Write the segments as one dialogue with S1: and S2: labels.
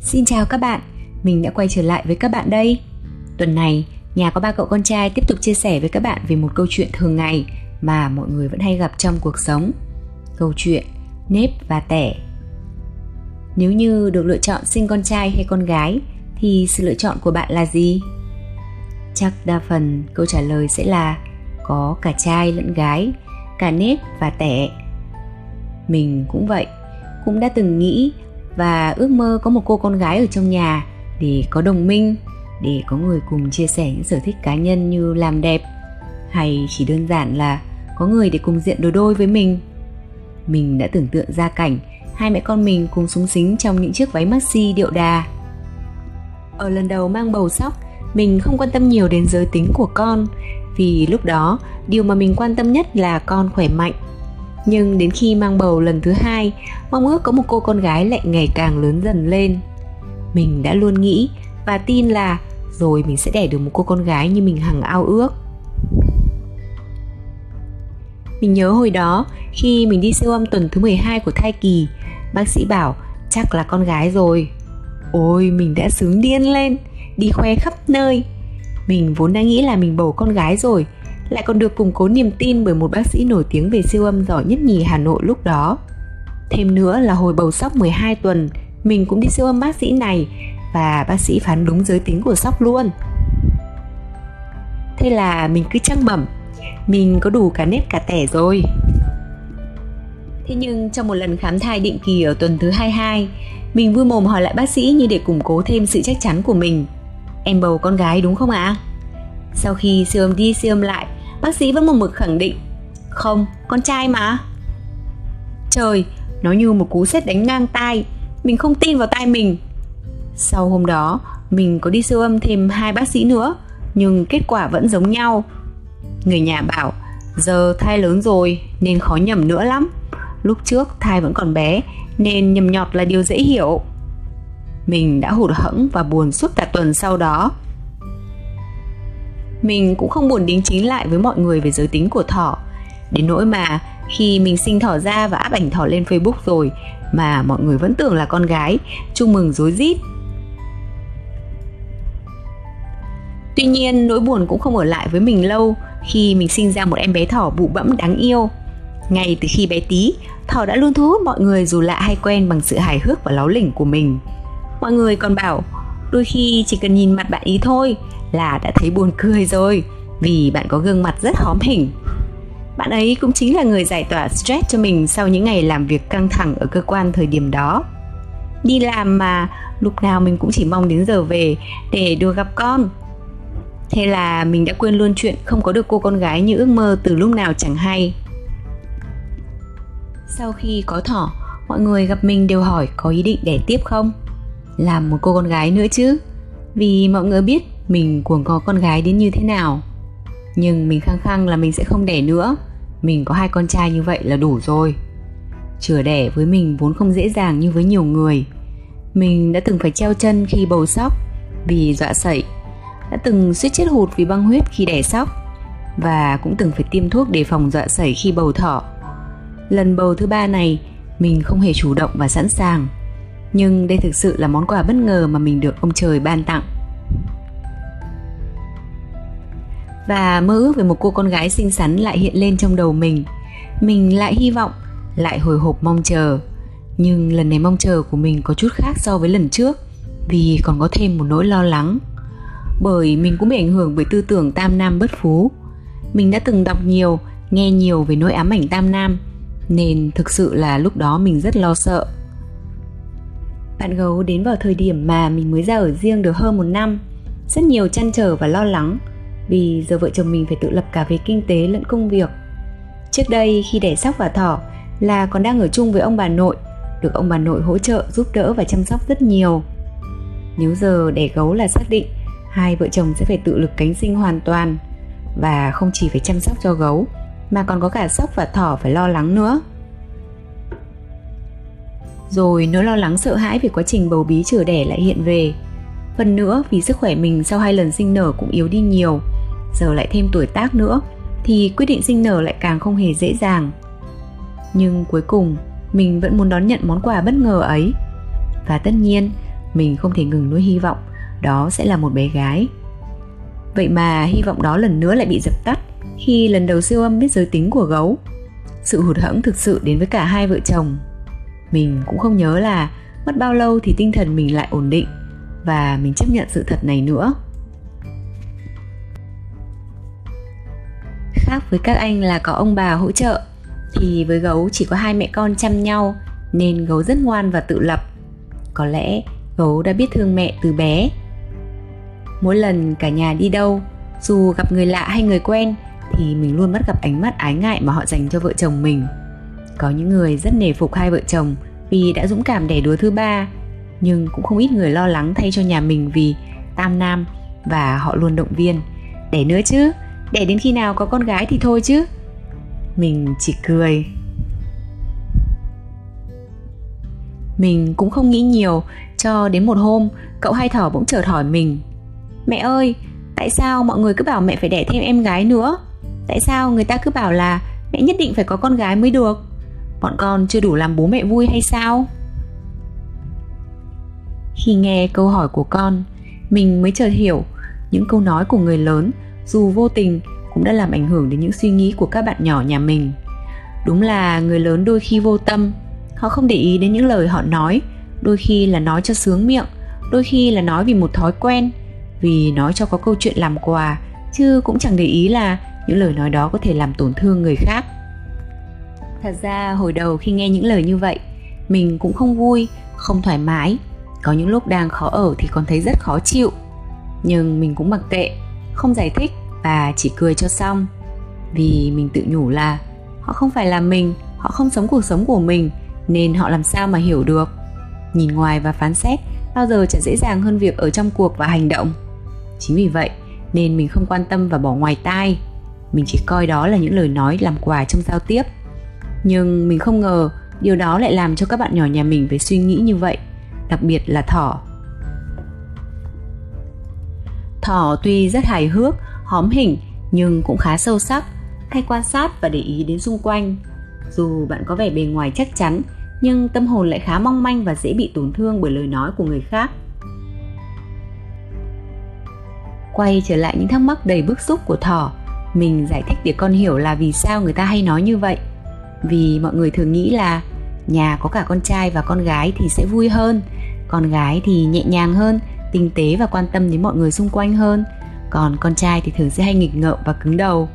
S1: Xin chào các bạn, mình đã quay trở lại với các bạn đây. Tuần này, nhà có ba cậu con trai tiếp tục chia sẻ với các bạn về một câu chuyện thường ngày mà mọi người vẫn hay gặp trong cuộc sống. Câu chuyện nếp và tẻ. Nếu như được lựa chọn sinh con trai hay con gái thì sự lựa chọn của bạn là gì? Chắc đa phần câu trả lời sẽ là có cả trai lẫn gái, cả nếp và tẻ. Mình cũng vậy, cũng đã từng nghĩ và ước mơ có một cô con gái ở trong nhà để có đồng minh để có người cùng chia sẻ những sở thích cá nhân như làm đẹp hay chỉ đơn giản là có người để cùng diện đồ đôi với mình. Mình đã tưởng tượng ra cảnh hai mẹ con mình cùng súng xính trong những chiếc váy maxi điệu đà. Ở lần đầu mang bầu sóc mình không quan tâm nhiều đến giới tính của con vì lúc đó điều mà mình quan tâm nhất là con khỏe mạnh nhưng đến khi mang bầu lần thứ hai, mong ước có một cô con gái lại ngày càng lớn dần lên. Mình đã luôn nghĩ và tin là rồi mình sẽ đẻ được một cô con gái như mình hằng ao ước. Mình nhớ hồi đó, khi mình đi siêu âm tuần thứ 12 của thai kỳ, bác sĩ bảo chắc là con gái rồi. Ôi, mình đã sướng điên lên, đi khoe khắp nơi. Mình vốn đã nghĩ là mình bầu con gái rồi lại còn được củng cố niềm tin bởi một bác sĩ nổi tiếng về siêu âm giỏi nhất nhì Hà Nội lúc đó. Thêm nữa là hồi bầu sóc 12 tuần, mình cũng đi siêu âm bác sĩ này và bác sĩ phán đúng giới tính của sóc luôn. Thế là mình cứ trăng bẩm, mình có đủ cả nếp cả tẻ rồi. Thế nhưng trong một lần khám thai định kỳ ở tuần thứ 22, mình vui mồm hỏi lại bác sĩ như để củng cố thêm sự chắc chắn của mình. Em bầu con gái đúng không ạ? À? Sau khi siêu âm đi siêu âm lại, bác sĩ vẫn một mực khẳng định, không, con trai mà. Trời, nó như một cú sét đánh ngang tai, mình không tin vào tai mình. Sau hôm đó, mình có đi siêu âm thêm hai bác sĩ nữa, nhưng kết quả vẫn giống nhau. Người nhà bảo, giờ thai lớn rồi, nên khó nhầm nữa lắm. Lúc trước thai vẫn còn bé, nên nhầm nhọt là điều dễ hiểu. Mình đã hụt hẫng và buồn suốt cả tuần sau đó mình cũng không buồn đính chính lại với mọi người về giới tính của thỏ. Đến nỗi mà khi mình sinh thỏ ra và áp ảnh thỏ lên facebook rồi, mà mọi người vẫn tưởng là con gái, chúc mừng rối rít. Tuy nhiên, nỗi buồn cũng không ở lại với mình lâu khi mình sinh ra một em bé thỏ bụ bẫm đáng yêu. Ngay từ khi bé tí, thỏ đã luôn thu hút mọi người dù lạ hay quen bằng sự hài hước và láo lỉnh của mình. Mọi người còn bảo đôi khi chỉ cần nhìn mặt bạn ý thôi là đã thấy buồn cười rồi, vì bạn có gương mặt rất hóm hình. Bạn ấy cũng chính là người giải tỏa stress cho mình sau những ngày làm việc căng thẳng ở cơ quan thời điểm đó. Đi làm mà lúc nào mình cũng chỉ mong đến giờ về để được gặp con. Thế là mình đã quên luôn chuyện không có được cô con gái như ước mơ từ lúc nào chẳng hay. Sau khi có thỏ, mọi người gặp mình đều hỏi có ý định đẻ tiếp không? Làm một cô con gái nữa chứ. Vì mọi người biết mình cuồng có con gái đến như thế nào. Nhưng mình khăng khăng là mình sẽ không đẻ nữa. Mình có hai con trai như vậy là đủ rồi. Chữa đẻ với mình vốn không dễ dàng như với nhiều người. Mình đã từng phải treo chân khi bầu sóc vì dọa sẩy đã từng suýt chết hụt vì băng huyết khi đẻ sóc. Và cũng từng phải tiêm thuốc để phòng dọa sẩy khi bầu thỏ lần bầu thứ ba này, mình không hề chủ động và sẵn sàng nhưng đây thực sự là món quà bất ngờ mà mình được ông trời ban tặng. Và mơ ước về một cô con gái xinh xắn lại hiện lên trong đầu mình. Mình lại hy vọng, lại hồi hộp mong chờ. Nhưng lần này mong chờ của mình có chút khác so với lần trước, vì còn có thêm một nỗi lo lắng. Bởi mình cũng bị ảnh hưởng bởi tư tưởng tam nam bất phú. Mình đã từng đọc nhiều, nghe nhiều về nỗi ám ảnh tam nam, nên thực sự là lúc đó mình rất lo sợ bạn gấu đến vào thời điểm mà mình mới ra ở riêng được hơn một năm. Rất nhiều chăn trở và lo lắng, vì giờ vợ chồng mình phải tự lập cả về kinh tế lẫn công việc. Trước đây, khi đẻ sóc và thỏ là còn đang ở chung với ông bà nội, được ông bà nội hỗ trợ, giúp đỡ và chăm sóc rất nhiều. Nếu giờ đẻ gấu là xác định, hai vợ chồng sẽ phải tự lực cánh sinh hoàn toàn và không chỉ phải chăm sóc cho gấu, mà còn có cả sóc và thỏ phải lo lắng nữa rồi nỗi lo lắng sợ hãi về quá trình bầu bí chữa đẻ lại hiện về phần nữa vì sức khỏe mình sau hai lần sinh nở cũng yếu đi nhiều giờ lại thêm tuổi tác nữa thì quyết định sinh nở lại càng không hề dễ dàng nhưng cuối cùng mình vẫn muốn đón nhận món quà bất ngờ ấy. Và tất nhiên, mình không thể ngừng nuôi hy vọng đó sẽ là một bé gái. Vậy mà hy vọng đó lần nữa lại bị dập tắt khi lần đầu siêu âm biết giới tính của gấu. Sự hụt hẫng thực sự đến với cả hai vợ chồng. Mình cũng không nhớ là mất bao lâu thì tinh thần mình lại ổn định và mình chấp nhận sự thật này nữa. Khác với các anh là có ông bà hỗ trợ thì với gấu chỉ có hai mẹ con chăm nhau nên gấu rất ngoan và tự lập. Có lẽ gấu đã biết thương mẹ từ bé. Mỗi lần cả nhà đi đâu, dù gặp người lạ hay người quen thì mình luôn bắt gặp ánh mắt ái ngại mà họ dành cho vợ chồng mình. Có những người rất nể phục hai vợ chồng vì đã dũng cảm đẻ đứa thứ ba, nhưng cũng không ít người lo lắng thay cho nhà mình vì tam nam và họ luôn động viên. Đẻ nữa chứ, đẻ đến khi nào có con gái thì thôi chứ. Mình chỉ cười. Mình cũng không nghĩ nhiều cho đến một hôm cậu hai thỏ bỗng chợt hỏi mình Mẹ ơi, tại sao mọi người cứ bảo mẹ phải đẻ thêm em gái nữa? Tại sao người ta cứ bảo là mẹ nhất định phải có con gái mới được? Bọn con chưa đủ làm bố mẹ vui hay sao? Khi nghe câu hỏi của con, mình mới chợt hiểu những câu nói của người lớn dù vô tình cũng đã làm ảnh hưởng đến những suy nghĩ của các bạn nhỏ nhà mình. Đúng là người lớn đôi khi vô tâm, họ không để ý đến những lời họ nói, đôi khi là nói cho sướng miệng, đôi khi là nói vì một thói quen, vì nói cho có câu chuyện làm quà, chứ cũng chẳng để ý là những lời nói đó có thể làm tổn thương người khác thật ra hồi đầu khi nghe những lời như vậy, mình cũng không vui, không thoải mái. Có những lúc đang khó ở thì còn thấy rất khó chịu. Nhưng mình cũng mặc kệ, không giải thích và chỉ cười cho xong. Vì mình tự nhủ là họ không phải là mình, họ không sống cuộc sống của mình, nên họ làm sao mà hiểu được. Nhìn ngoài và phán xét, bao giờ chẳng dễ dàng hơn việc ở trong cuộc và hành động. Chính vì vậy nên mình không quan tâm và bỏ ngoài tai. Mình chỉ coi đó là những lời nói làm quà trong giao tiếp nhưng mình không ngờ điều đó lại làm cho các bạn nhỏ nhà mình phải suy nghĩ như vậy, đặc biệt là thỏ. Thỏ tuy rất hài hước, hóm hình nhưng cũng khá sâu sắc, hay quan sát và để ý đến xung quanh. Dù bạn có vẻ bề ngoài chắc chắn, nhưng tâm hồn lại khá mong manh và dễ bị tổn thương bởi lời nói của người khác. Quay trở lại những thắc mắc đầy bức xúc của thỏ, mình giải thích để con hiểu là vì sao người ta hay nói như vậy vì mọi người thường nghĩ là nhà có cả con trai và con gái thì sẽ vui hơn. Con gái thì nhẹ nhàng hơn, tinh tế và quan tâm đến mọi người xung quanh hơn. Còn con trai thì thường sẽ hay nghịch ngợm và cứng đầu.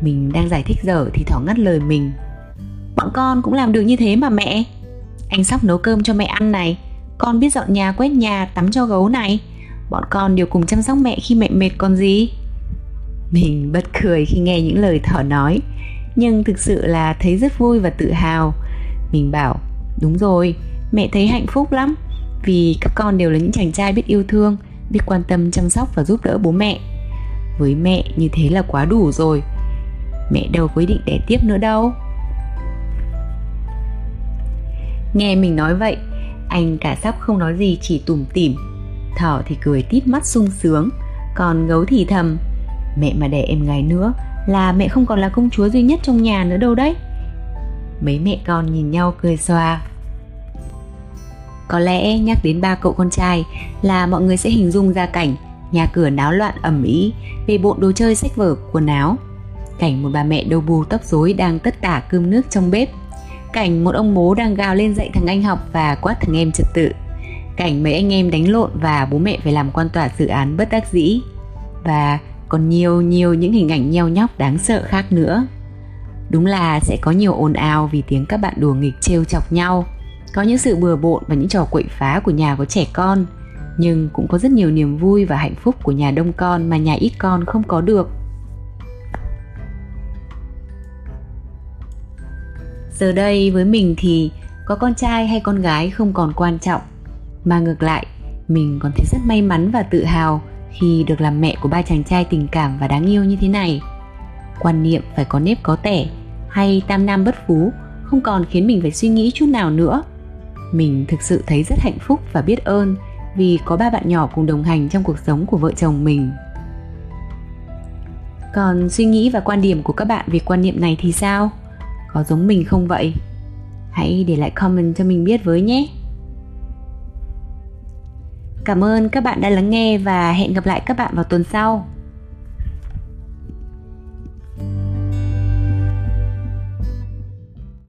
S1: Mình đang giải thích dở thì thỏ ngắt lời mình. Bọn con cũng làm được như thế mà mẹ. Anh sắp nấu cơm cho mẹ ăn này. Con biết dọn nhà, quét nhà, tắm cho gấu này. Bọn con đều cùng chăm sóc mẹ khi mẹ mệt còn gì. Mình bật cười khi nghe những lời thỏ nói nhưng thực sự là thấy rất vui và tự hào. Mình bảo, đúng rồi, mẹ thấy hạnh phúc lắm. Vì các con đều là những chàng trai biết yêu thương, biết quan tâm chăm sóc và giúp đỡ bố mẹ. Với mẹ như thế là quá đủ rồi. Mẹ đâu có ý định đẻ tiếp nữa đâu. Nghe mình nói vậy, anh cả sắp không nói gì, chỉ tủm tỉm. Thỏ thì cười tít mắt sung sướng, còn gấu thì thầm, mẹ mà đẻ em gái nữa là mẹ không còn là công chúa duy nhất trong nhà nữa đâu đấy. Mấy mẹ con nhìn nhau cười xòa. Có lẽ nhắc đến ba cậu con trai là mọi người sẽ hình dung ra cảnh nhà cửa náo loạn ẩm ý về bộn đồ chơi sách vở, quần áo. Cảnh một bà mẹ đầu bù tóc rối đang tất tả cơm nước trong bếp. Cảnh một ông bố đang gào lên dạy thằng anh học và quát thằng em trật tự. Cảnh mấy anh em đánh lộn và bố mẹ phải làm quan tỏa dự án bất đắc dĩ. Và còn nhiều nhiều những hình ảnh nheo nhóc đáng sợ khác nữa. Đúng là sẽ có nhiều ồn ào vì tiếng các bạn đùa nghịch trêu chọc nhau. Có những sự bừa bộn và những trò quậy phá của nhà có trẻ con. Nhưng cũng có rất nhiều niềm vui và hạnh phúc của nhà đông con mà nhà ít con không có được. Giờ đây với mình thì có con trai hay con gái không còn quan trọng. Mà ngược lại, mình còn thấy rất may mắn và tự hào khi được làm mẹ của ba chàng trai tình cảm và đáng yêu như thế này. Quan niệm phải có nếp có tẻ hay tam nam bất phú không còn khiến mình phải suy nghĩ chút nào nữa. Mình thực sự thấy rất hạnh phúc và biết ơn vì có ba bạn nhỏ cùng đồng hành trong cuộc sống của vợ chồng mình. Còn suy nghĩ và quan điểm của các bạn về quan niệm này thì sao? Có giống mình không vậy? Hãy để lại comment cho mình biết với nhé cảm ơn các bạn đã lắng nghe và hẹn gặp lại các bạn vào tuần sau.